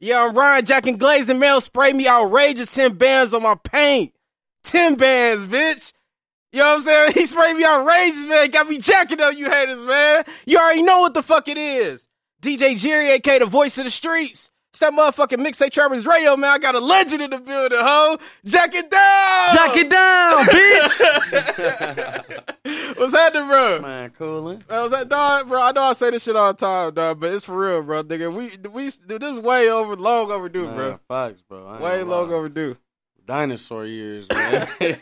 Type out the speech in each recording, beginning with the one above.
Yeah, I'm Ryan Jack and Glazing Mel spray me outrageous 10 bands on my paint. 10 bands, bitch. You know what I'm saying? He sprayed me outrageous, man. Got me jacking up, you haters, man. You already know what the fuck it is. DJ Jerry, aka the voice of the streets. It's that motherfucking mixtape Trappers Radio, man. I got a legend in the building, ho. Jack it down. Jack it down, bitch. What's happening, bro? Man, coolin'. Man, what's that, dog, bro? I know I say this shit all the time, dog, but it's for real, bro, nigga. We we this is way over, long overdue, bro. Man, facts, bro. I ain't Way long lie. overdue. Dinosaur years, man.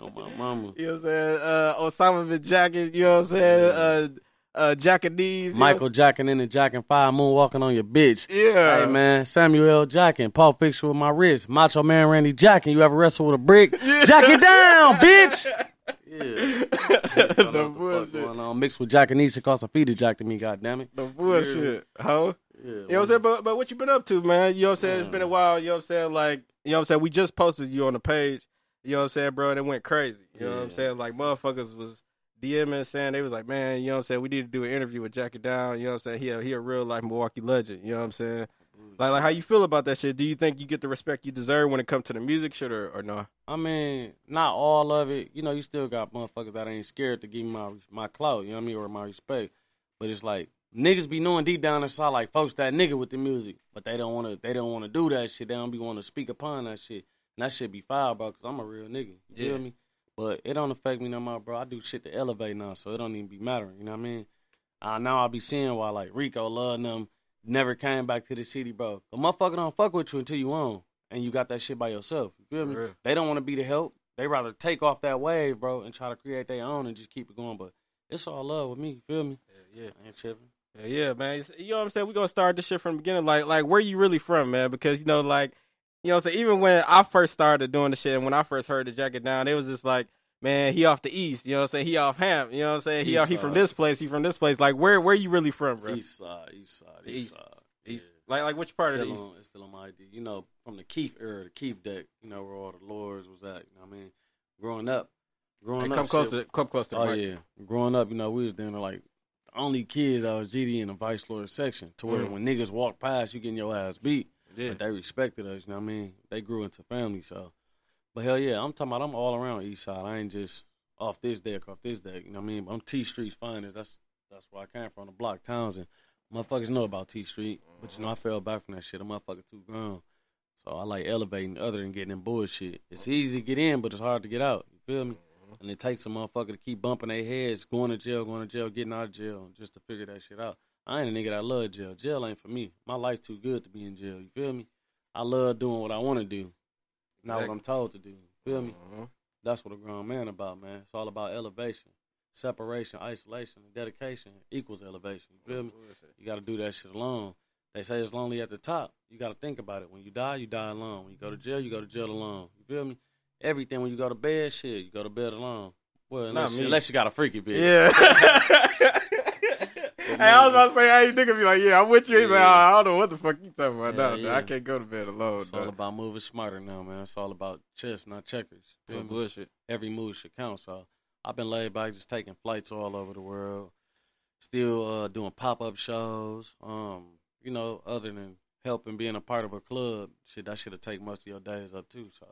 oh my mama. You know what I'm saying? Uh, Osama bin Jacket, you know what I'm saying? Uh, uh, Jackanese. Michael Jackin in the Jackin Five moonwalking on your bitch. Yeah. Hey man, Samuel. Jackin, Pulp Fiction with my wrist, Macho Man Randy Jackin. You ever wrestle with a brick? Jack it down, bitch. Yeah. the bullshit. Going on. Mixed with Jackanese and cost a feed to Jack to me, goddammit. The bullshit, ho. Yeah, You know what I'm saying? But, but what you been up to, man? You know what I'm saying? It's been a while. You know what I'm saying? Like, you know what I'm saying? We just posted you on the page. You know what I'm saying, bro? And it went crazy. You know what I'm saying? Like, motherfuckers was DMing saying, they was like, man, you know what I'm saying? We need to do an interview with Jackie Down. You know what I'm saying? He a, he a real life Milwaukee legend. You know what I'm saying? Mm. Like, like, how you feel about that shit? Do you think you get the respect you deserve when it comes to the music shit or, or no? I mean, not all of it. You know, you still got motherfuckers that ain't scared to give me my my clout, you know what I mean, or my respect. But it's like niggas be knowing deep down inside, like folks that nigga with the music, but they don't want to. They don't want to do that shit. They don't be want to speak upon that shit. And that shit be foul, bro. Cause I'm a real nigga. You Yeah. feel me? But it don't affect me no more, bro. I do shit to elevate now, so it don't even be mattering. You know what I mean? Uh, now I be seeing why like Rico, love and them never came back to the city, bro. A motherfucker don't fuck with you until you own, and you got that shit by yourself. You feel me? They don't want to be the help. They rather take off that wave, bro, and try to create their own and just keep it going. But it's all love with me. You feel me? Yeah. I ain't tripping. Yeah, yeah, man. You know what I'm saying? We're gonna start this shit from the beginning. Like, like where you really from, man? Because you know, like, you know, what I'm saying even when I first started doing the shit, and when I first heard the jacket down, it was just like, man, he off the east. You know what I'm saying? He off Hamp. You know what I'm saying? He East off, he from this place. He from this place. Like, where where you really from, bro? East side, east side, east, east. side. East. Yeah. Like, like which part still of the east? On, it's still on my ID. You know, from the Keith era, the Keith deck. You know where all the lords was at. You know what I mean? Growing up, growing Hey, up, come shit- closer, come close to Oh mic. yeah, growing up, you know, we was down there like the only kids I was GD in the vice lord section. To where Mm. when niggas walk past, you getting your ass beat. Yeah. But they respected us, you know what I mean? They grew into family, so. But hell yeah, I'm talking about I'm all around East Side. I ain't just off this deck, off this deck, you know what I mean? But I'm T Street's finest. That's that's where I came from, the block Townsend. Motherfuckers know about T Street, but you know I fell back from that shit. A motherfucker too grown. So I like elevating other than getting in bullshit. It's easy to get in, but it's hard to get out. You feel me? And it takes a motherfucker to keep bumping their heads, going to jail, going to jail, getting out of jail, just to figure that shit out. I ain't a nigga that love jail. Jail ain't for me. My life too good to be in jail. You feel me? I love doing what I want to do, not what I'm told to do. You feel me? Mhm. That's what a grown man about, man. It's all about elevation, separation, isolation, and dedication equals elevation. You feel me? You got to do that shit alone. They say it's lonely at the top. You got to think about it. When you die, you die alone. When you go to jail, you go to jail alone. You feel me? Everything when you go to bed, shit, you go to bed alone. Well, unless, unless you got a freaky bitch. Yeah. hey, I was about to say, I ain't nigga be like, yeah, I'm with you. He's like, oh, I don't know what the fuck you talking about. Yeah, no, yeah. I can't go to bed alone. It's all about moving smarter now, man. It's all about chess, not checkers. No bullshit. every move should count. So I've been laid back, just taking flights all over the world. Still uh, doing pop up shows. Um, you know, other than helping being a part of a club, shit, that should have take most of your days up too. So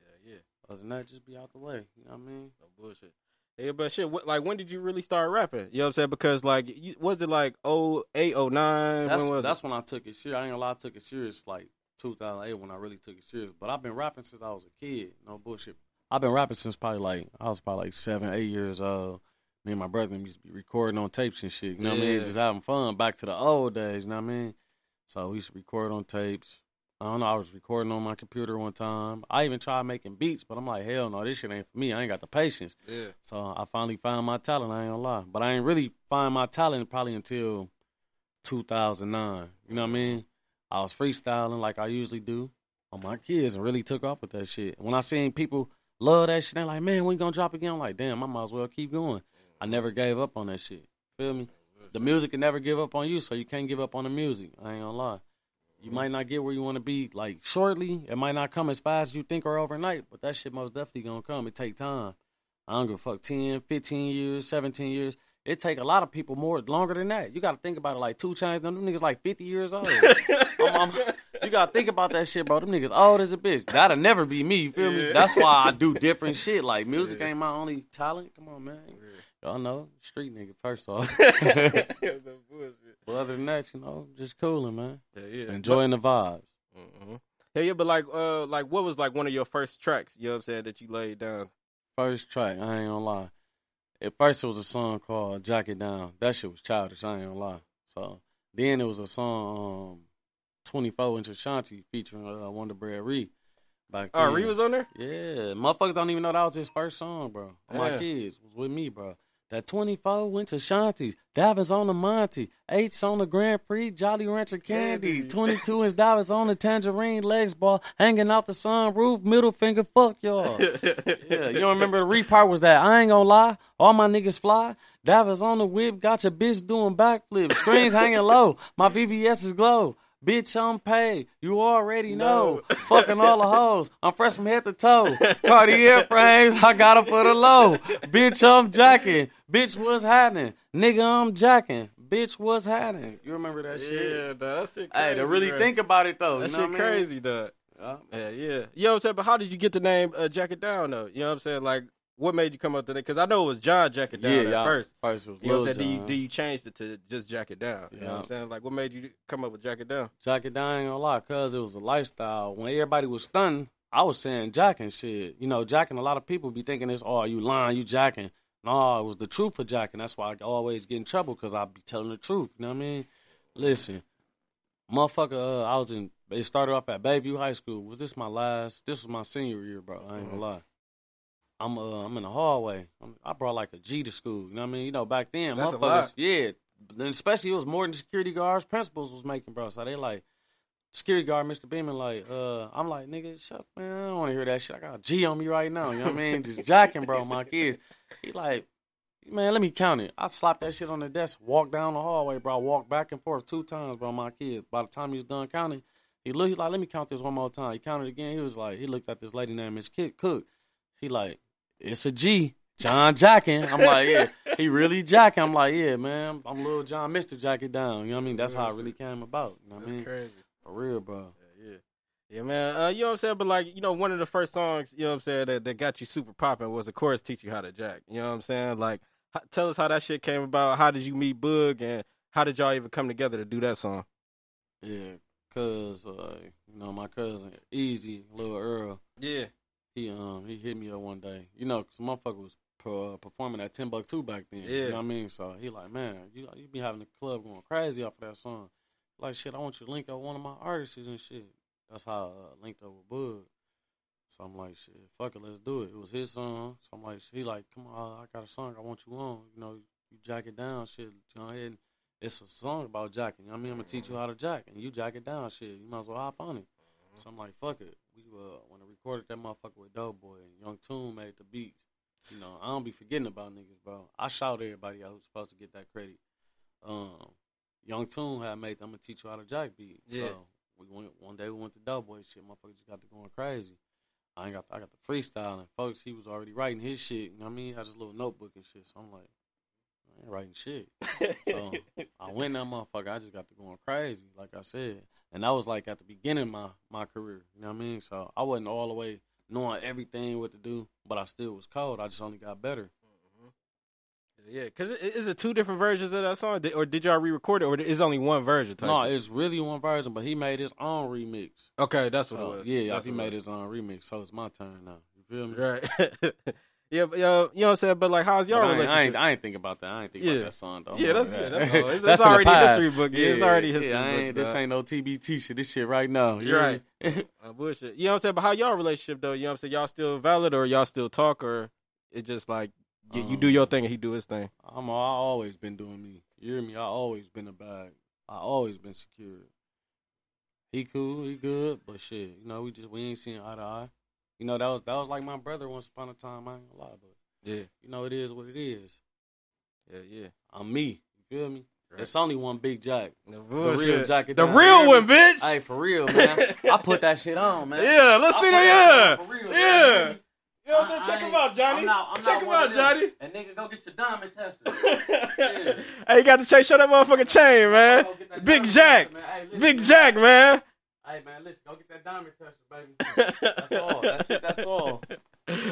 Yeah, yeah. other than that, just be out the way. You know what I mean? No bullshit. Yeah, but shit, what, like, when did you really start rapping? You know what I'm saying? Because, like, you, was it like 08, 09? That's when was that's it? when I took it serious. I ain't gonna lie, I took it serious like 2008 when I really took it serious. But I've been rapping since I was a kid. No bullshit. I've been rapping since probably like I was probably like seven, eight years old. Me and my brother used to be recording on tapes and shit. You know what I mean? Just having fun. Back to the old days. You know what I mean? So we used to record on tapes. I don't know. I was recording on my computer one time. I even tried making beats, but I'm like, hell no, this shit ain't for me. I ain't got the patience. Yeah. So I finally found my talent. I ain't gonna lie, but I ain't really find my talent probably until 2009. You know what I mean? I was freestyling like I usually do on my kids and really took off with that shit. When I seen people love that shit, they're like, "Man, when you gonna drop again?" I'm like, "Damn, I might as well keep going." I never gave up on that shit. Feel me? The music can never give up on you, so you can't give up on the music. I ain't gonna lie. You might not get where you want to be like shortly. It might not come as fast as you think or overnight, but that shit most definitely gonna come. It take time. I don't give a fuck 10, 15 years, 17 years. it take a lot of people more longer than that. You got to think about it like 2 Chainz. Them niggas like fifty years old. you got to think about that shit, bro. Them niggas old as a bitch. That'll never be me. You feel me? That's why I do different shit. Like music ain't my only talent. Come on, man. Y'all know street nigga. First off, but other than that, you know, just cooling, man. Yeah, yeah. Enjoying the vibes. hmm Yeah, yeah, but like, uh, like, what was like one of your first tracks? You know what I'm saying that you laid down. First track, I ain't gonna lie. At first, it was a song called "Jack It Down." That shit was childish. I ain't gonna lie. So then it was a song, um, "24 Inch Ashanti" featuring uh, Wonder Bread Ree. Back Oh. Ree was on there. Yeah, motherfuckers don't even know that was his first song, bro. My kids was with me, bro. That 24 went to Shanti. Davins on the Monty. Eights on the Grand Prix. Jolly Rancher Candy. Candy. 22 inch Davins on the Tangerine Legs ball. Hanging out the sunroof. Middle finger. Fuck y'all. yeah, you don't remember the re part was that. I ain't gonna lie. All my niggas fly. Davins on the whip. Got your bitch doing backflips. Screens hanging low. My VVS is glow. Bitch, I'm paid. You already know. Fucking all the hoes. I'm fresh from head to toe. Cartier frames, I got it for the low. Bitch, I'm jacking. Bitch, what's happening? Nigga, I'm jacking. Bitch, what's happening? You remember that shit? Yeah, that shit. Hey, crazy, to really bro. think about it though. that you know shit what I mean? crazy, dog. Yeah. Yeah, yeah. You know what I'm saying? But how did you get the name uh, Jack It Down though? You know what I'm saying? Like, what made you come up with that? Because I know it was John Jack It Down Yeah, at first. First was You know what I'm saying? Do you, Jon. do you changed it to just Jack It Down? You know what I'm saying? Like, what made you come up with Jack It Down? Jack it down, ain't gonna lie, cause it was a lifestyle. When everybody was stunned, I was saying jacking shit. You know, jacking. A lot of people be thinking it's, oh, you lying, you jacking. No, it was the truth for jacking. That's why I always get in trouble, cause I be telling the truth. You know what I mean? Listen, motherfucker, uh, I was in. It started off at Bay View High School. Was this my last? This was my senior year, bro. I ain't gonna lie. I'm uh, I'm in the hallway. I'm, I brought like a G to school. You know what I mean? You know, back then, That's motherfuckers, yeah. Then especially it was more than security guards, principals was making, bro. So they like security guard, Mr. Beeman, like, uh, I'm like, nigga, shut man. I don't want to hear that shit. I got a G on me right now. You know what I mean? Just jacking, bro. My kids. He like, man, let me count it. I slapped that shit on the desk, walked down the hallway, bro. I walked back and forth two times, bro. My kids. By the time he was done counting, he looked. He like, let me count this one more time. He counted again. He was like, he looked at this lady named Miss Kit Cook. He like, it's a G. John jacking. I'm like, yeah. He really jacking. I'm like, yeah, man. I'm little John, Mister Jack it down. You know what I mean? That's how it really came about. You know what I mean? crazy. For real, bro. Yeah. Yeah, man. Uh, you know what I'm saying? But like, you know, one of the first songs, you know what I'm saying, that, that got you super popping was of course teach you how to jack. You know what I'm saying? Like h- tell us how that shit came about. How did you meet Boog and how did y'all even come together to do that song? Yeah, cause uh, you know my cousin Easy, little Earl, Yeah. He um he hit me up one day. You know, cause motherfucker was per, performing at Ten Buck Two back then. Yeah. You know what I mean? So he like, man, you you be having the club going crazy off of that song. Like shit, I want you to link up one of my artists and shit. That's how I uh, linked up with Bud. So I'm like, shit, fuck it, let's do it. It was his song. So I'm like, he like, come on, I got a song I want you on. You know, you jack it down, shit. Go ahead. And it's a song about jacking. You know what I mean? I'm gonna teach you how to jack, and you jack it down, shit. You might as well hop on it. So I'm like, fuck it. We uh, when I recorded that motherfucker with Doughboy and Young Toon made the beat. You know, I don't be forgetting about niggas, bro. I shout everybody out who's supposed to get that credit. Um, Young Toon had made I'm gonna teach you how to jack beat. Yeah. So we went one day we went to Doughboy shit. Motherfucker just got to going crazy. I ain't got I got the freestyle and folks he was already writing his shit. You know what I mean? He had his little notebook and shit. So I'm like, I ain't writing shit. So I went that motherfucker. I just got to going crazy, like I said, and that was like at the beginning of my my career. You know what I mean? So I wasn't all the way knowing everything what to do, but I still was cold. I just only got better. Mm-hmm. Yeah, because is it two different versions of that song, or did y'all re-record it, or is only one version? No, it's really one version, but he made his own remix. okay, that's what So, it was. yeah, That's he made was. his own remix, so it's my turn now. You feel me? right. yeah, but, yo, you know what I'm saying. But like, how's y'all I, ain't, I, relationship? ain't, I ain't think about that. I ain't think Yeah. about that song though. Yeah, that's- That- yeah, that's all. It's- it's that's in the already history book. Yeah, it's already history yeah, book, ain't, this ain't no TBT shit. This shit right now. You You're me? Uh, bullshit. You know what I'm saying? But how y'all relationship though? You know what I'm saying? Y'all still valid, or y'all still talk, or it just like you, you do your Um, thing and he do his thing? I'm I always been doing me. You hear me? I always been a bag. I always been secure. He cool, he good, but shit, you know, we just we ain't seen eye to eye. You know, that was that was like my brother once upon a time, I ain't gonna lie, but Yeah, you know, it is what it is. yeah, yeah. I'm me. You feel me? Right. It's only one big jack. The, real jacket The down. real one, bitch. Hey, for real, man. I put that shit on, man. yeah, let's I see that. on for real, Yeah, man. You know what I'm saying? Check him out, Johnny. I'm not- I'm Check him out. Johnny. And nigga, go get your diamond tester. hey, you got to chase show that motherfucking chain, man. That Big Jack. tester, man. Hey, Big. Jack, man. Hey man, listen, go get that diamond tester, baby. That's all. That's it. That's all.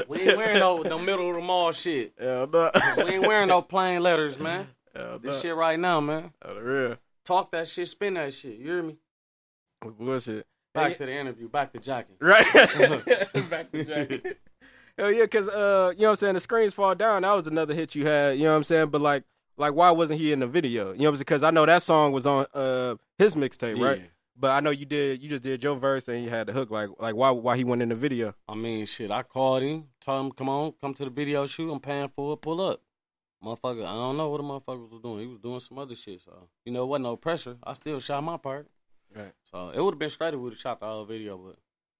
We ain't wearing no no middle of the mall shit. Hell no. We ain't wearing no plain letters, man. No. This shit right now, man. Oh, the real. Talk that shit, spin that shit. You hear me? Bullshit. Back to the interview. Back to jacking. Right. Back to Jack. Hell yeah, cause uh, you know what I'm saying, the screens fall down. That was another hit you had, you know what I'm saying? But like like why wasn't he in the video? You know what I'm saying? Because I know that song was on uh his mixtape, right? But I know you did you just did your verse and you had the hook. Like like why why he went in the video? I mean, shit. I called him, told him, come on, come to the video shoot. I'm paying for it. Pull up. Motherfucker, I don't know what the motherfucker was doing. He was doing some other shit. So, you know, it wasn't no pressure. I still shot my part. Right. So, it would have been straight if we would have shot the whole video. But,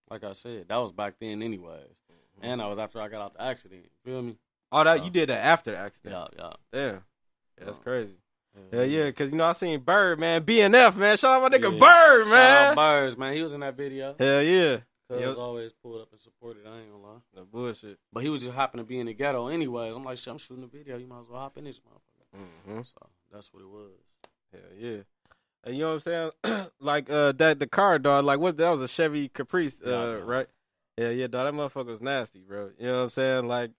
like I said, that was back then, anyways. Mm-hmm. And that was after I got out the accident. You feel me? Oh that Uh, you did that after the accident. Yeah, yeah. Damn. Yeah, that's crazy. Yeah. Yeah, yeah, cause you know I seen Bird, man, BNF, man. Shout out my nigga Yeah. Bird, Shout man. out Birds, man. He was in that video. Hell yeah. Cuz Yep. always pulled up and supported. I ain't gonna lie. No bullshit. But he was just hopping to be in the ghetto anyways. I'm like, shit, I'm shooting a video. You might as well hop in this motherfucker. Mm-hmm. So that's what it was. Hell yeah. And you know what I'm saying? like uh that the car dog, like what that was a Chevy Caprice, uh, yeah. right? Yeah, yeah, dog. That motherfucker was nasty, bro. You know what I'm saying? Like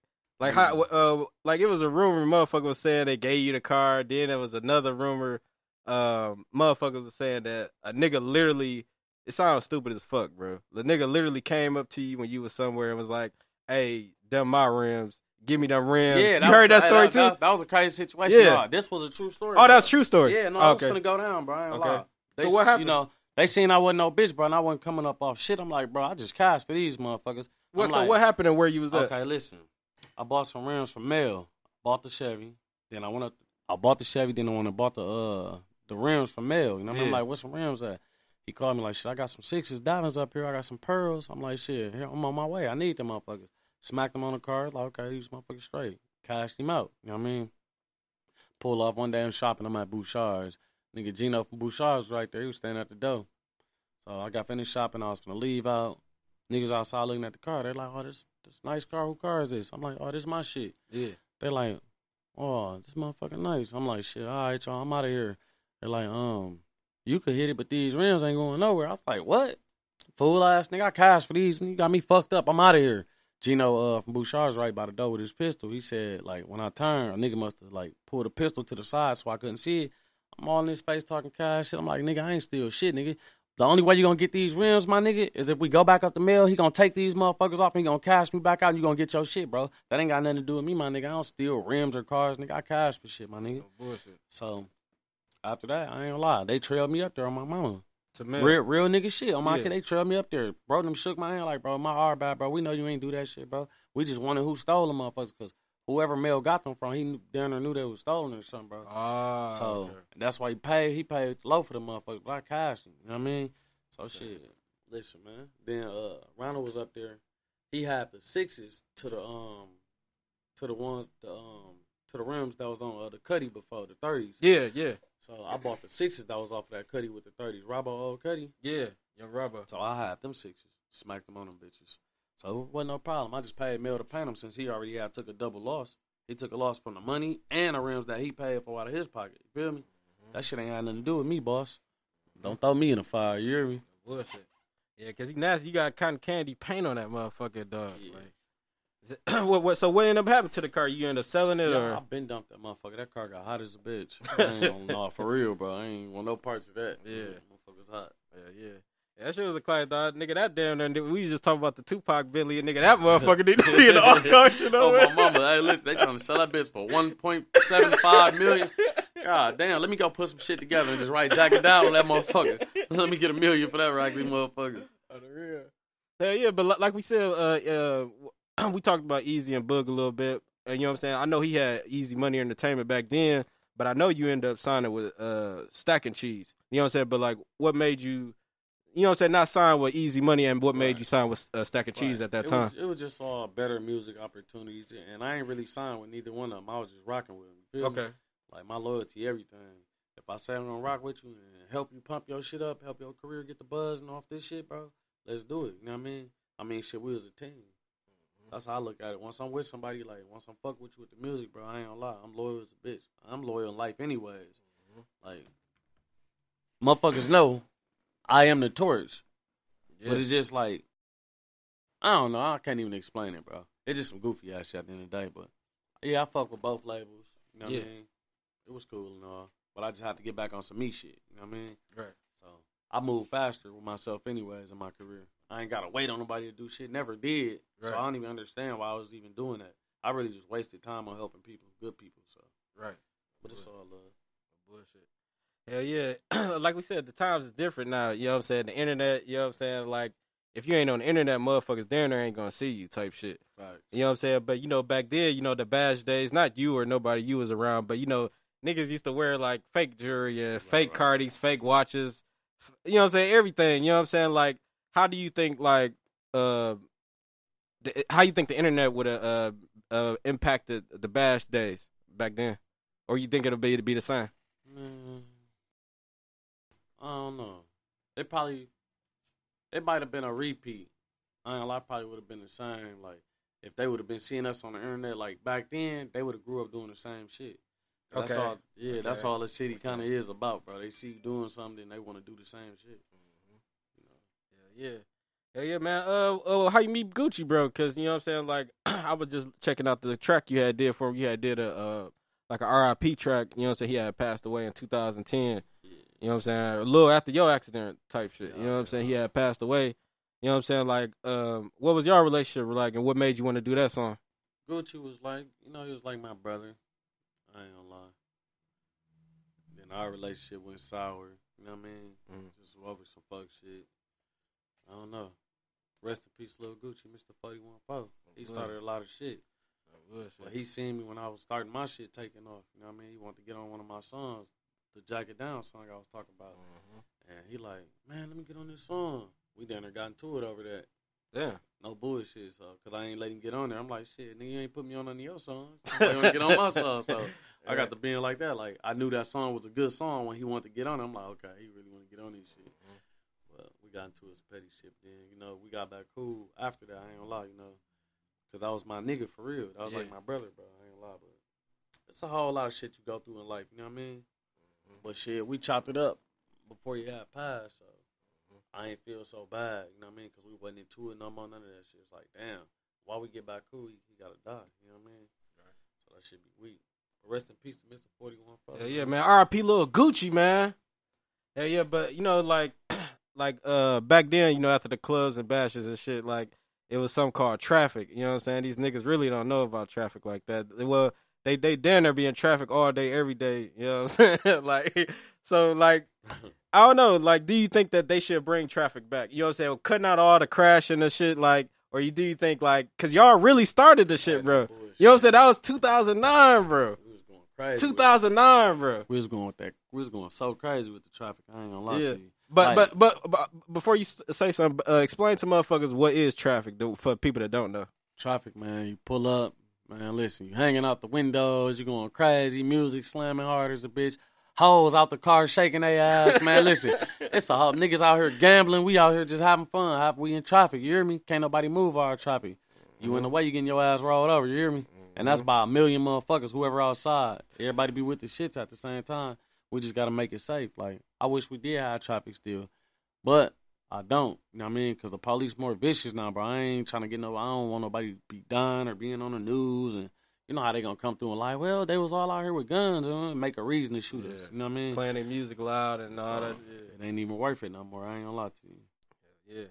like how uh like it was a rumor motherfucker was saying they gave you the car, then there was another rumor um motherfuckers was saying that a nigga literally it sounds stupid as fuck, bro. The nigga literally came up to you when you was somewhere and was like, Hey, them my rims. Give me them rims. Yeah, you heard was, that story too? That, that was a crazy situation. Yeah. Nah, this was a true story. oh, that's true story. Yeah, no, Oh, it was gonna go down, bro. I ain't Okay. lie. They So what happened? You know, they seen I wasn't no bitch, bro, and I wasn't coming up off shit. I'm like, bro, I just cashed for these motherfuckers. What, I'm so like, what happened and where you was at? Okay, listen. I bought some rims from Mel. Bought the Chevy. Then I went up. I bought the Chevy. Then I went and bought the uh the rims from Mel. You know what I mean? I'm like, what's some rims at? He called me like, shit. I got some sixes, diamonds up here. I got some pearls. I'm like, shit. Here, I'm on my way. I need them motherfuckers. Smacked them on the car. Like, okay, these motherfuckers straight. Cashed him out. You know what I mean? Pull off one day. I'm shopping. I'm at Bouchard's. Nigga Gino from Bouchard's right there. He was standing at the door. So I got finished shopping. I was gonna leave out. Niggas outside looking at the car. They're like, "Oh, this this nice car. Who car is this?" I'm like, "Oh, this is my shit." Yeah. They're like, "Oh, this motherfucking nice." I'm like, "Shit, all right, y'all. I'm out of here." They're like, "Um, you could hit it, but these rims ain't going nowhere." I was like, "What? Fool ass nigga, I cash for these, and you got me fucked up. I'm out of here." Gino uh, from Bouchard's right by the door with his pistol. He said, like, when I turned, a nigga must have like pulled a pistol to the side so I couldn't see it. I'm all in his face talking cash shit. I'm like, nigga, I ain't steal shit, nigga. The only way you're gonna get these rims, my nigga, is if we go back up the mill. He gonna take these motherfuckers off and he gonna cash me back out. and You gonna get your shit, bro. That ain't got nothing to do with me, my nigga. I don't steal rims or cars, nigga. I cash for shit, my nigga. bullshit. So after that, I ain't gonna lie. They trailed me up there on my mama. To man. Real, real nigga shit. On my Yeah. kid, they trailed me up there. Bro, them shook my hand like, bro, my R bad, bro. We know you ain't do that shit, bro. We just wanted who stole them motherfuckers because whoever Mel got them from, he knew, down there knew they was stolen or something, bro. Ah, so okay. that's why he paid. He paid low for the I cashed him. You know what I mean? So shit. Listen, man. Then uh, Ronald was up there. He had the sixes to the um to the ones the um to the rims that was on uh, the Cuddy before the thirties. Yeah, yeah, So I bought the sixes that was off of that Cuddy with the thirties. Robbo old Cuddy. yeah. Young Robbo. So I had them sixes, smacked them on them bitches. So it wasn't no problem. I just paid Mel to paint him since he already had took a double loss. He took a loss from the money and the rims that he paid for out of his pocket. You feel me? Mm-hmm. That shit ain't had nothing to do with me, boss. Don't throw me in the fire. You hear me? Bullshit. Yeah, cause he nasty. You got cotton candy paint on that motherfucker, dog. Yeah. Like, what, what? So what ended up happening to the car? You end up selling it, Yeah, or I've been dumped that motherfucker. That car got hot as a bitch. I ain't gonna know for real, bro. I ain't want no parts of that. Yeah. motherfucker's hot. yeah, yeah. Yeah, that shit was a client, dog. Nigga, that damn there. We just talking about the Tupac Billy, and nigga, that motherfucker need to be in the auction. oh over my mama! Hey, listen, they trying to sell that bitch for one point seven five million. God damn, let me go put some shit together and just write jack it down on that motherfucker. Let me get a million for that raggedy motherfucker. On the real. Hell yeah, but like we said, uh, uh, we talked about Easy and Boog a little bit, and you know what I'm saying. I know he had Easy Money Entertainment back then, but I know you end up signing with uh, Stack and Cheese. You know what I'm saying? But like, what made you, you know what I'm saying, not sign with Easy Money, and what made you sign with uh, Stack of Cheese Right. at that it time? Was, it was just all better music opportunities, and I ain't really signed with neither one of them. I was just rocking with them. You feel me? Okay. Like my loyalty, everything. If I say I'm gonna rock with you and help you pump your shit up, help your career get the buzz and off this shit, bro, let's do it. You know what I mean? I mean, shit, we was a team. That's how I look at it. Once I'm with somebody, like once I'm fuck with you with the music, bro, I ain't gonna lie. I'm loyal as a bitch. I'm loyal in life, anyways. Like motherfuckers know I am the torch, but it's just like I don't know. I can't even explain it, bro. It's just some goofy ass shit at the end of the day. But yeah, I fuck with both labels. You know what Yeah. I mean? It was cool and all, but I just had to get back on some me shit. You know what I mean? Right. So I move faster with myself, anyways, in my career. I ain't gotta wait on nobody to do shit. Never did. So I don't even understand why I was even doing that. I really just wasted time on helping people, good people. So, Right. but it's all love. Bullshit. Hell yeah. like we said, the times is different now. You know what I'm saying? The internet, you know what I'm saying? Like, if you ain't on the internet, motherfuckers down there ain't gonna see you type shit. Facts. You know what I'm saying? But you know, back then, you know, the badge days, not you or nobody you was around, but you know, niggas used to wear like fake jewelry and fake right. cardies, fake watches. You know what I'm saying? Everything. You know what I'm saying? Like, how do you think like uh the, how you think the internet would have uh, uh impacted the bash days back then? Or you think it'll be to be the same? Mm, I don't know. It probably it might have been a repeat. I ain't gonna lie, probably would have been the same. Like if they would have been seeing us on the internet like back then, they would have grew up doing the same shit. That's Okay. all. Yeah, that's all the city kind of is about, bro. They see you doing something, they want to do the same shit. You know? Yeah, yeah. Hell yeah, man. Uh, uh, how you meet Gucci, bro? Because you know what I'm saying. Like, I was just checking out the track you had did for him. You had did a uh, like a RIP track. You know what I'm saying. He had passed away in 2010. You know what I'm saying. A little after your accident type shit. You know what I'm saying. He had passed away. You know what I'm saying. Like, um, what was your relationship like, and what made you want to do that song? Gucci was like, you know, he was like my brother. I ain't gonna lie. Then our relationship went sour. You know what I mean? Mm. Just over some fuck shit. I don't know. Rest in peace, little Gucci, Mr. 414. He started a lot of shit. But he seen me when I was starting my shit taking off. You know what I mean? He wanted to get on one of my songs, the Jacket Down song I was talking about. Mm-hmm. And he like, man, let me get on this song. We down there got into it over that. Yeah. No bullshit, so because I ain't let him get on there. I'm like, shit, nigga, you ain't put me on none of your songs. You want to get on my song, so I got to being like that. Like I knew that song was a good song when he wanted to get on. it. I'm like, okay, he really want to get on this shit. Mm-hmm. But we got into his petty shit. Then you know we got back cool after that. I ain't gonna lie, you know, because that was my nigga for real. That was like my brother, bro. I ain't gonna lie, but it's a whole lot of shit you go through in life. You know what I mean? But shit, we chopped it up before he had passed, so I ain't feel so bad. You know what I mean? Because we wasn't into it no more. None of that shit. It's like, damn, why we get back cool? He, he gotta die. You know what I mean? So that should be weak. But rest in peace to Mr. Forty One. Hell yeah, man. R.I.P. Little Gucci, man. Hell yeah, but you know, like, like uh, back then, you know, after the clubs and bashes and shit, like, it was something called traffic. You know what I'm saying? These niggas really don't know about traffic like that. Well, they they down there be in traffic all day, every day. You know what I'm saying? like, so like, I don't know. Like, do you think that they should bring traffic back? You know what I'm saying? Cutting out all the crashing and the shit, like, or you do you think like, cause y'all really started the shit, bro? You know what I'm saying? That was 2009, bro. We was going crazy. with- 2009, bro. We was going with that. We was going so crazy with the traffic. I ain't gonna lie Yeah. to you. But, Like- but but but before you say something, uh, explain to motherfuckers what is traffic though, for people that don't know. traffic, man. You pull up, man. Listen, you hanging out the windows. You going crazy. Music slamming hard as a bitch. Hoes out the car shaking their ass, man. Listen, it's a whole niggas out here gambling. We out here just having fun. We in traffic. You hear me? Can't nobody move our traffic. You in the mm-hmm. way, you getting your ass rolled over. You hear me? And that's mm-hmm. by a million motherfuckers. Whoever outside, everybody be with the shits at the same time. We just gotta make it safe. Like I wish we did have traffic still, but I don't. You know what I mean? Because the police more vicious now, bro. I ain't trying to get no. I don't want nobody to be done or being on the news, and you know how they gonna come through and like, well, they was all out here with guns and make a reason to shoot us. You know what I mean? Playing their music loud and all So, that. It ain't even worth it no more. I ain't gonna lie to you. Yeah. yeah.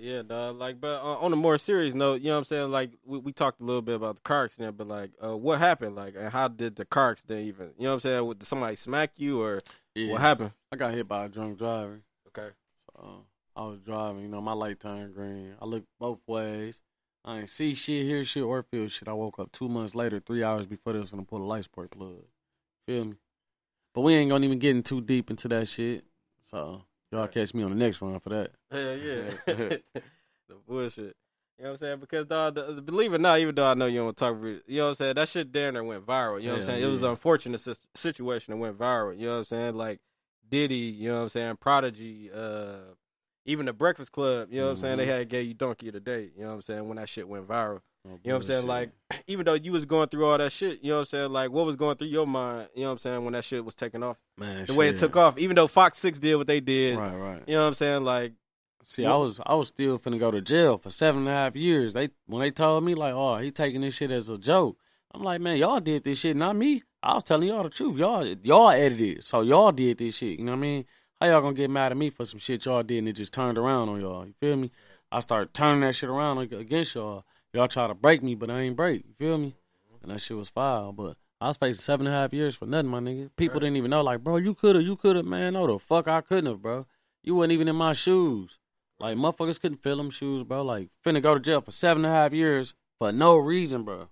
Yeah, dog. Like, but uh, on a more serious note, you know what I'm saying? Like, we, we talked a little bit about the car accident, but like, uh, what happened? Like, and how did the car accident even? You know what I'm saying? Did somebody smack you or Yeah. what happened? I got hit by a drunk driver. Okay. So I was driving, you know, my light turned green. I looked both ways. I ain't see shit, hear shit, or feel shit. I woke up two months later, three hours before they was gonna pull a light support plug. Feel me? But we ain't gonna even get in too deep into that shit. So y'all catch me on the next one for that. Hell yeah. the bullshit. You know what I'm saying? Because dog, the, the- believe it or not, even though I know you don't talk, about- you know what I'm saying? That shit down there went viral. You know what I'm saying? It was an unfortunate situation that went viral. You know what I'm saying? Like Diddy, you know what I'm saying? Prodigy, uh, even the Breakfast Club, you know what I'm saying? They Mhm. had Gay you donkey of the day, you know what I'm saying? When that shit went viral. Oh, You know what I'm saying? Like, even though you was going through all that shit, you know what I'm saying? Like, what was going through your mind, you know what I'm saying, when that shit was taking off? man, The way it took off, even though Fox 6 did what they did, Right, right. you know what I'm saying? Like, See, I was I was still finna go to jail for seven and a half years. They when they told me like, oh, he taking this shit as a joke. I'm like, man, y'all did this shit, not me. I was telling y'all the truth. Y'all y'all edited, so y'all did this shit. You know what I mean? How y'all gonna get mad at me for some shit y'all did and it just turned around on y'all? You feel me? I started turning that shit around against y'all. Y'all try to break me, but I ain't break. You feel me? Mm-hmm. And that shit was foul. But I was facing seven and a half years for nothing, my nigga. People didn't even know, like, bro, you could have, you could have, man. No, the fuck I couldn't have, bro. You wasn't even in my shoes. Like, motherfuckers couldn't fill them shoes, bro. Like, finna go to jail for seven and a half years for no reason, bro.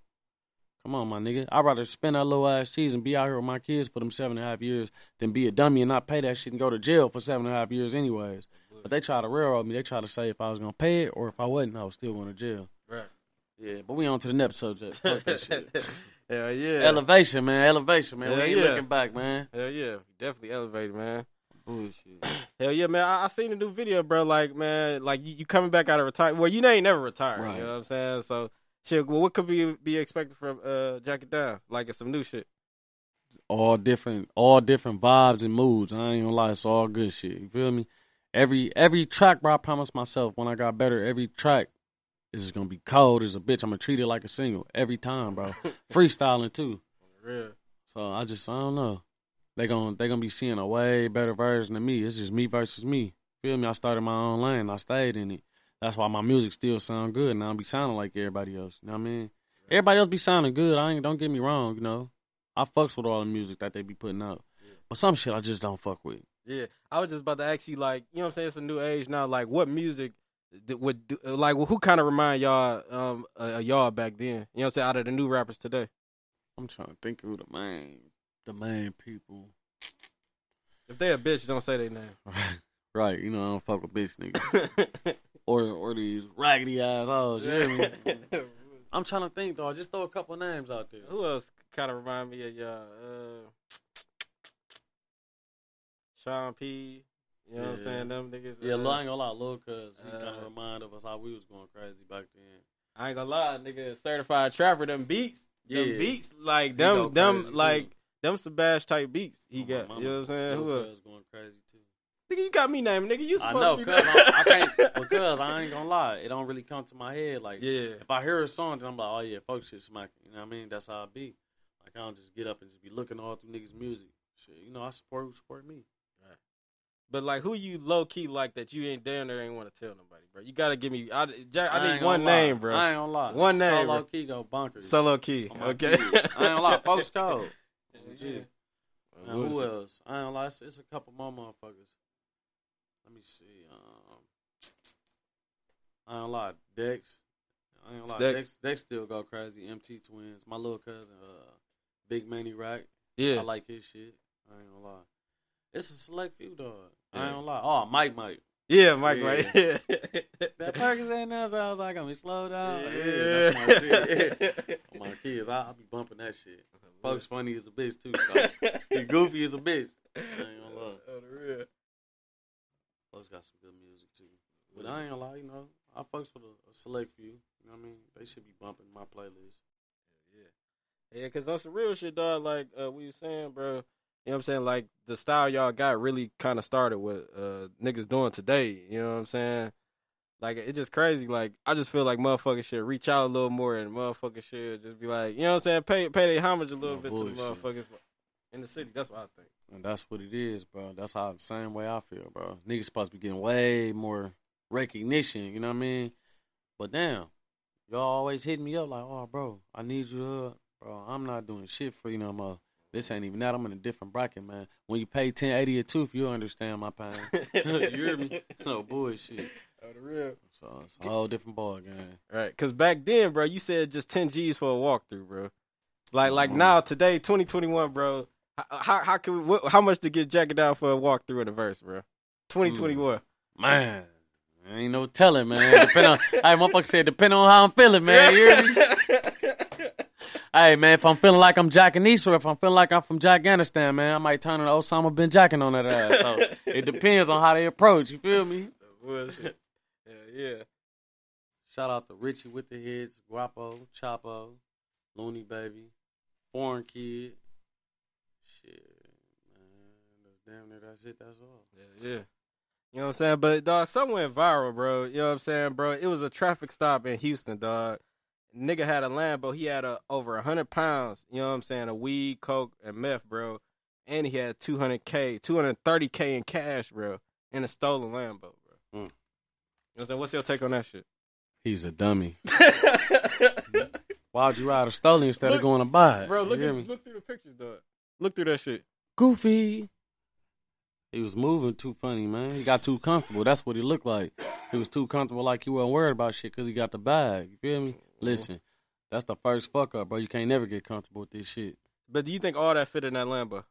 Come on, my nigga. I'd rather spend that little ass cheese and be out here with my kids for them seven and a half years than be a dummy and not pay that shit and go to jail for seven and a half years, anyways. But they try to railroad me. They try to say if I was gonna pay it or if I wasn't, I was still going to jail. right. Yeah, but we on to the next subject. Fuck that shit. Hell yeah. Elevation, man. Elevation, man. Hell we ain't yeah. looking back, man. Hell yeah. Definitely elevated, man. Bullshit. Hell yeah, man. I, I seen the new video, bro. Like, man, like you, you coming back out of retirement. Well, you ain't never retired. Right. You know what I'm saying? So, shit, well, what could be be expected from uh, Jack It Down? Like, it's some new shit. all different, all different vibes and moods. I ain't gonna lie, it's all good shit. You feel me? Every every track, bro. I promised myself when I got better, every track is gonna be cold as a bitch. I'm gonna treat it like a single every time, bro. Freestyling too. Real. So I just I don't know. They gonna they gonna be seeing a way better version of me. It's just me versus me. Feel me? I started my own lane. I stayed in it. That's why my music still sound good. Now I be sounding like everybody else. You know what I mean? Everybody else be sounding good. I ain't don't get me wrong. You know, I fucks with all the music that they be putting out. But some shit I just don't fuck with. Yeah, I was just about to ask you, like, you know what I'm saying? It's a new age now. Like, what music that would do, like, who kind of remind y'all um uh, y'all back then? You know what I'm saying? Out of the new rappers today, I'm trying to think of the main the main people. if they a bitch, don't say their name. right, you know I don't fuck with bitch niggas. or or these raggedy ass hoes. You hear me? I'm trying to think though. Just throw a couple names out there. Who else kind of remind me of y'all? Uh, Sean P. You know what I'm saying? Them niggas. Yeah, uh, Lil- I ain't gonna lie, Lil Cuz, he kind uh, of remind of us how we was going crazy back then. I ain't gonna lie, nigga. Certified trapper. Them beats. Them Yeah. beats. Like them. Them like too. them. Sebastian type beats he Oh, got. You know what I'm saying? Who else? Going crazy. Nigga, you got me naming. Nigga, you I supposed know, to be. cuz I, I can't, because I ain't gonna lie, it don't really come to my head. Like, Yeah. if I hear a song, then I'm like, oh yeah, folks shit smack. You know what I mean? That's how I be. Like, I don't just get up and just be looking all through niggas' music. Shit, you know, I support who support me. But like, who you low key like that you ain't down there ain't want to tell nobody, bro? You gotta give me. I, Jack, I, ain't need one lie. name, bro. I ain't gonna lie. One name, Solo bro. key go bonkers. Solo key. Okay. I ain't gonna lie. Folks code. Yeah. Now, What who is it? else? I ain't gonna lie. It's, it's a couple more motherfuckers. Let me see. Um, I ain't gonna lie. Dex. I ain't gonna lie. Dex. Dex. Dex still go crazy. MT Twins. My little cousin, uh, Big Manny Rack. Yeah. I like his shit. I ain't gonna lie. It's a select few, dog. I Yeah. ain't gonna lie. Oh, Mike Mike. Yeah, Mike, Yeah. right? Yeah. That Percocet in there, so I was like, I'm slow down. Yeah, Yeah. that's my shit. my kids, I, I be bumping that shit. Folks funny as a bitch too. So he goofy as a bitch. I ain't gonna lie. Oh, the real. Got some good music too. But I ain't gonna lie, you know, I fucks with a, a select few. You know what I mean? They should be bumping my playlist. Yeah, yeah, cause that's the real shit, dog. Like uh, we was saying, bro. You know what I'm saying? Like the style y'all got really kind of started with uh, niggas doing today. You know what I'm saying? Like it's just crazy. Like I just feel like motherfuckers should reach out a little more, and motherfuckers should just be like, you know what I'm saying? Pay pay their homage a little No bit to the bullshit. motherfuckers in the city. That's what I think. And that's what it is, bro. That's how the same way I feel, bro. Niggas supposed to be getting way more recognition, you know what I mean? But damn, y'all always hitting me up like, oh, bro, I need you. Bro, I'm not doing shit for you no more. This ain't even that. I'm in a different bracket, man. When you pay 1080 a tooth, you'll understand my pain. you hear me? No bullshit. Oh, the real. So it's a whole different ball game. Right, because back then, bro, you said just ten G's for a walkthrough, bro. Like, like Mhm. now, today, 2021, bro. How how, can we? What, how much to get Jack It Down for a walkthrough in the verse, bro? 2021. Man, ain't no telling, man. Depend on, hey, motherfucker said, depend on how I'm feeling, man. You hear me? Hey man, if I'm feeling like I'm jacking East or if I'm feeling like I'm from Afghanistan, man, I might turn into Osama bin Jacking on that ass. So it depends on how they approach. You feel me? Yeah, yeah. Shout out to Richie with the hits, Guapo, Chapo, Looney Baby, Foreign Kid. Shit, man. That's damn near that's it. That's all. Yeah, yeah. You know what I'm saying? But dog, something went viral, bro. You know what I'm saying, bro? It was a traffic stop in Houston, dog. Nigga had a Lambo. He had a over hundred pounds. You know what I'm saying? A weed, coke, and meth, bro. And he had 200k, 230k in cash, bro, in a stolen Lambo, bro. Mm. You know what I'm saying? What's your take on that shit? He's a dummy. Why'd you ride a stolen instead Look- of going to buy it? bro, look at, me? look through the pictures, dog. Look through that shit. Goofy. He was moving too funny, man. He got too comfortable. That's what he looked like. He was too comfortable, like he wasn't worried about shit because he got the bag. You feel me? Mm-hmm. Listen, that's the first fuck up, bro. You can't never get comfortable with this shit. But do you think all that fit in that Lambo?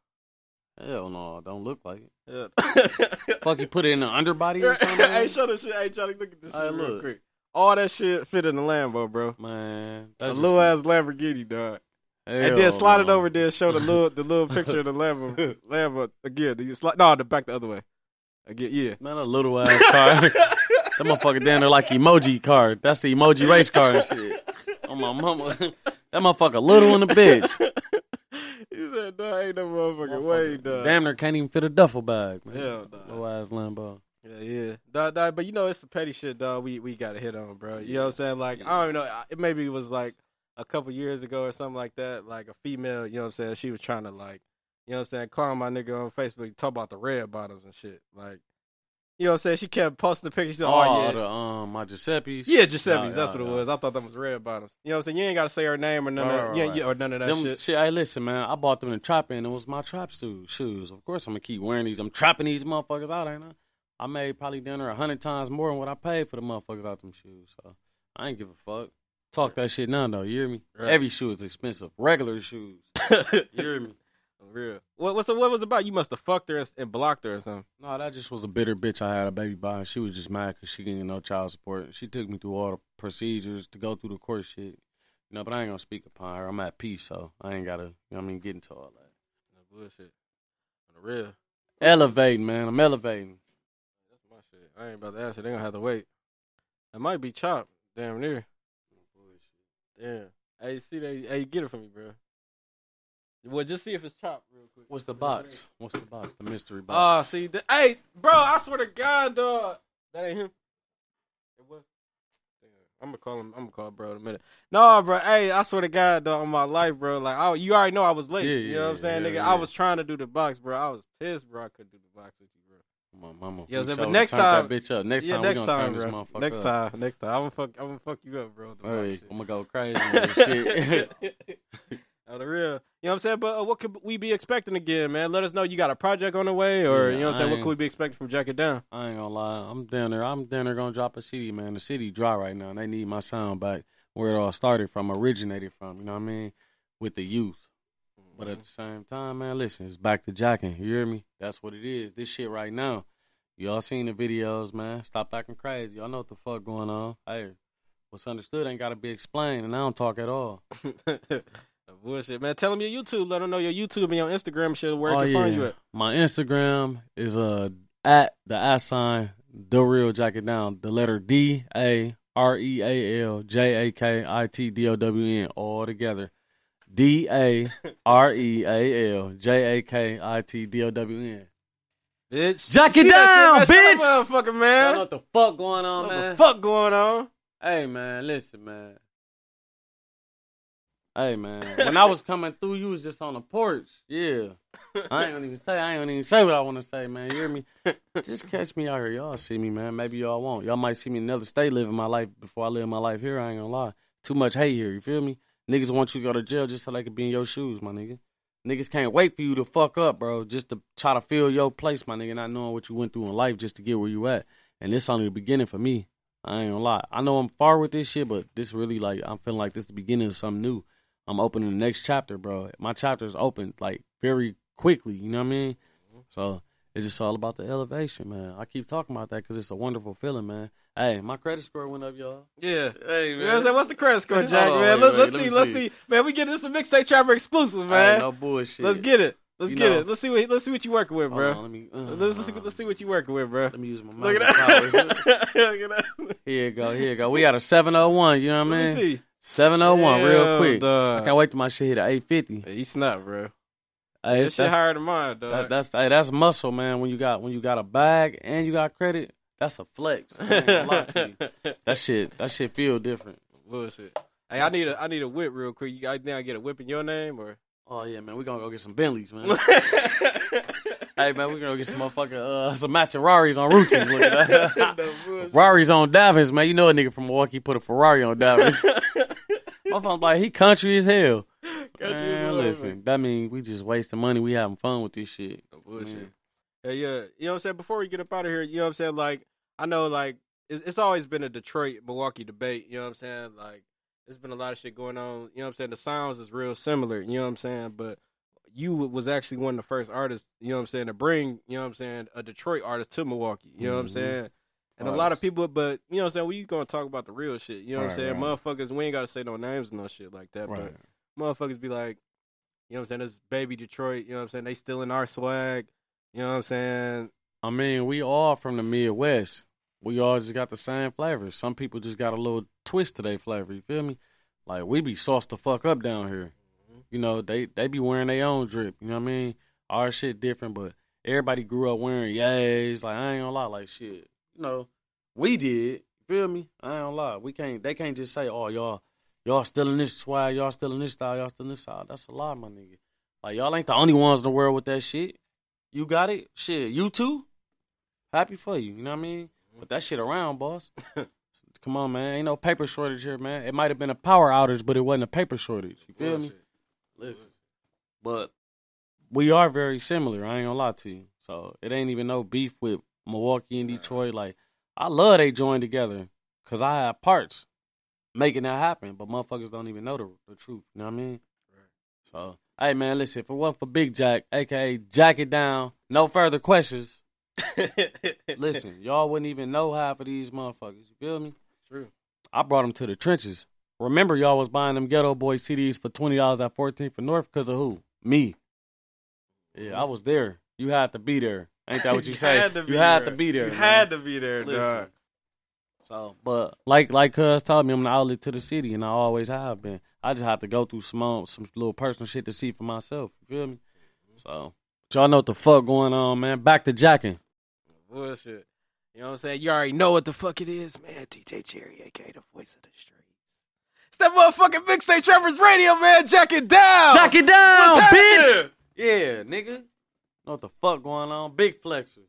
Hell no, don't look like it. Yeah. Fuck, you put it in the underbody or something? hey, show the shit. Hey, Johnny, look at this shit real look. quick. All that shit fit in the Lambo, bro. Man, A little ass Lamborghini, dog. And then slide it over there, show the little the little picture of the Lambo. Lambo again. Slide? No, the back the other way. Again, yeah. Man, a little ass car. that motherfucker down there like emoji card. That's the emoji race car and shit. On my mama. That motherfucker little in the bitch. he said, "No, ain't no motherfucking way, dog." Damn near can't even fit a duffel bag, man. Hell, dog. Little ass Lambo. Yeah, yeah. Dog, dog, but you know, it's some petty shit, dog. We we got to hit on, bro. You know what I'm saying? Like, I don't even know. It maybe was like a couple years ago or something like that. Like a female, you know what I'm saying? She was trying to like, you know what I'm saying? Clown my nigga on Facebook, talk about the red bottoms and shit. Like, you know what I'm saying? She kept posting the pictures. Oh, oh, yeah. the, um, my Giuseppe's. Yeah, Giuseppe's. Yeah, that's yeah, what it yeah. was. I thought that was red bottoms. You know what I'm saying? You ain't got to say her name or none Right, of right, yeah, right. yeah, or none of that Them shit. shit. Hey, listen, man. I bought them in trap and it was my trap shoes. Shoes. Of course, I'm gonna keep wearing these. I'm trapping these motherfuckers out, ain't I? I made probably there a hundred times more than what I paid for the motherfuckers out them shoes. So I ain't give a fuck. Talk that shit now, though. You hear me? Right. Every shoe is expensive. Regular shoes. You hear me? Real. What what's what was it about? You must have fucked her and, blocked her or something. No, that just was a bitter bitch I had a baby by. and She was just mad because she didn't get no child support. She took me through all the procedures to go through the court shit. You know, but I ain't gonna speak upon her. I'm at peace, so I ain't gotta, you know I mean, get into all that. No bullshit. On the real. Elevating, man. I'm elevating. That's my shit. I ain't about to answer. They gonna have to wait. It might be chopped. Damn near. Damn. Hey, see that? Hey, get it from me, bro. Well, just see if it's chopped real quick. What's the box? What's the box? The mystery box. Oh, see, the, hey, bro, I swear to God, dog, that ain't him. It was. I'm gonna call him. I'm gonna call bro in a minute. No, bro. Hey, I swear to God, dog, on my life, bro. Like, I, you already know I was late. Yeah, you know what I'm saying, yeah, nigga? yeah. I was trying to do the box, bro. I was pissed, bro. I couldn't do the box with you, bro. My mama. Yeah, but next time- bitch up. Next time next we gonna time, turn this motherfucker Next up. time, next time, I'm gonna fuck. I'm gonna fuck you up, bro. Hey. I'm gonna go crazy shit. On the real. You know what I'm saying? But uh, what could we be expecting again, man? Let us know you got a project on the way, or Yeah, you know what I'm saying? What could we be expecting from Jack It Down? I ain't gonna lie. I'm down there. I'm down there gonna drop a CD, man. The city dry right now. and They need my sound back where it all started from, originated from. You know what I mean? With the youth. But at the same time, man, listen, it's back to jacking. You hear me? That's what it is. This shit right now. Y'all seen the videos, man. Stop acting crazy. Y'all know what the fuck going on. Hey, what's understood ain't gotta be explained, and I don't talk at all. Bullshit, man. Tell them your YouTube. Let them know your YouTube and your Instagram shit. Where oh, they can yeah. find you at. My Instagram is uh at the at sign the real jacket down. The letter D A R E A L J A K I T D O W N all together. D A R E A L J A K I T D O W N. Bitch. Jack it down, shit, man? Up, motherfucker, man. know what the fuck going on, What man? the fuck going on? Hey man, listen, man. Hey man, when I was coming through, you was just on the porch. Yeah, I ain't gonna even say. I ain't gonna even say what I want to say, man. You hear me? Just catch me out here. Y'all see me, man. Maybe y'all won't. Y'all might see me in another state living my life before I live my life here. I ain't gonna lie. Too much hate here. You feel me? Niggas want you to go to jail just so they can be in your shoes, my nigga. Niggas can't wait for you to fuck up, bro, just to try to fill your place, my nigga, not knowing what you went through in life just to get where you at. And this only the beginning for me. I ain't gonna lie. I know I'm far with this shit, but this really like I'm feeling like this the beginning of something new. I'm opening the next chapter, bro. My chapter's open like very quickly. You know what I mean? So it's just all about the elevation, man. I keep talking about that because it's a wonderful feeling, man. Hey, my credit score went up, y'all. Yeah. Hey, You know what I'm saying? What's the credit score, Jack, on, man? wait, Let, wait, let's let see, me let's see. see. Man, we get this a mixtape trapper exclusive, Hey, man. no bullshit. let's get it. Let's You get know. it. Let's see what let's see what you working with, bro. on, let me. Uh, let's, let's, see, let's see what you working with, bro. Let me use my Look at that. Look at that. Here you go. Here you go. We got a 701. You know what I mean? Let me mean? see. 701, real quick. dog. I can't wait till my shit hit at 850. He snap, bro. Hey, That it's- shit higher than mine, dog. that, that's hey, that's muscle, man. When you got when you got a bag and you got credit, that's a flex. I ain't gonna lie to you. That shit, that shit feel different. Bullshit. Hey, I need a I need a whip real quick. You guys think I get a whip in your name or? Oh yeah, man. We gonna go get some Bentleys, man. hey man, we're gonna get some motherfucking uh, some matching Raris on Ruchis. Look at that. No. Raris on Davins, man. You know a nigga from Milwaukee put a Ferrari on Davins. Motherfucker like he country as hell. Country as man, hell, listen, that mean we just wasting money. We having fun with this shit. No bullshit. Yeah, yeah. You know what I'm saying? Before we get up out of here, you know what I'm saying? Like, I know, like, it's, it's always been a Detroit Milwaukee debate. You know what I'm saying? Like, there's been a lot of shit going on. You know what I'm saying? The sounds is real similar. You know what I'm saying? But you was actually one of the first artists. You know what I'm saying? To bring, you know what I'm saying, a Detroit artist to Milwaukee. You know what I'm Mhm. saying? And a lot of people, but you know what I'm saying? We gonna talk about the real shit. You know what I'm saying? right. Motherfuckers, we ain't gotta say no names and no shit like that. But motherfuckers be like, you know what I'm saying? This baby Detroit, you know what I'm saying? They still in our swag. You know what I'm saying? I mean, we all from the Midwest. We all just got the same flavors. Some people just got a little twist to their flavor. You feel me? Like we be sauced the fuck up down here. You know, they they be wearing their own drip. You know what I mean? Our shit different, but everybody grew up wearing yays. Like I ain't gonna lie, like shit. You know, we did. Feel me? I ain't gonna lie. We can't. They can't just say, "Oh, y'all, y'all still in this swag. Y'all still in this style. Y'all still in this style." That's a lie, my nigga. Like y'all ain't the only ones in the world with that shit. You got it. Shit, you too. Happy for you. You know what I mean? Mm-hmm. But that shit around, boss. Come on, man. Ain't no paper shortage here, man. It might have been a power outage, but it wasn't a paper shortage. You feel me? Listen, but we are very similar. I ain't gonna lie to you. So it ain't even no beef with Milwaukee and Detroit. Like I love they joined together because I have parts making that happen, but motherfuckers don't even know the, the truth. You know what I mean? So hey, man, listen. If it wasn't for Big Jack, aka JakItDown, no further questions. Listen, y'all wouldn't even know half of these motherfuckers. You feel me? True. I brought them to the trenches. Remember, y'all was buying them Ghetto Boy CDs for twenty dollars at 14th for North because of who? Me. Yeah, I was there. You had to be there. Ain't that what you, say? had you had there. to be there. You man. had to be there, Listen. dog. So, but like like Cuz told me, I'm an outlet to the city, and I always have been. I just have to go through some um, some little personal shit to see for myself. You feel me? Mm-hmm. So, but y'all know what the fuck going on, man. Back to jacking. Bullshit. You know what I'm saying? You already know what the fuck it is, man. DJ Cherry, aka the voice of the streets. It's that motherfucking mixtape Trevor's radio, man. JakItDown. Jack it down, What's bitch. Yeah, nigga. Know what the fuck going on? Big flexer.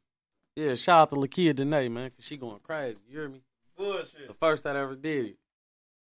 Yeah, shout out to Lakia Dene, man, cause she going crazy. You hear me? Bullshit. The first that ever did it.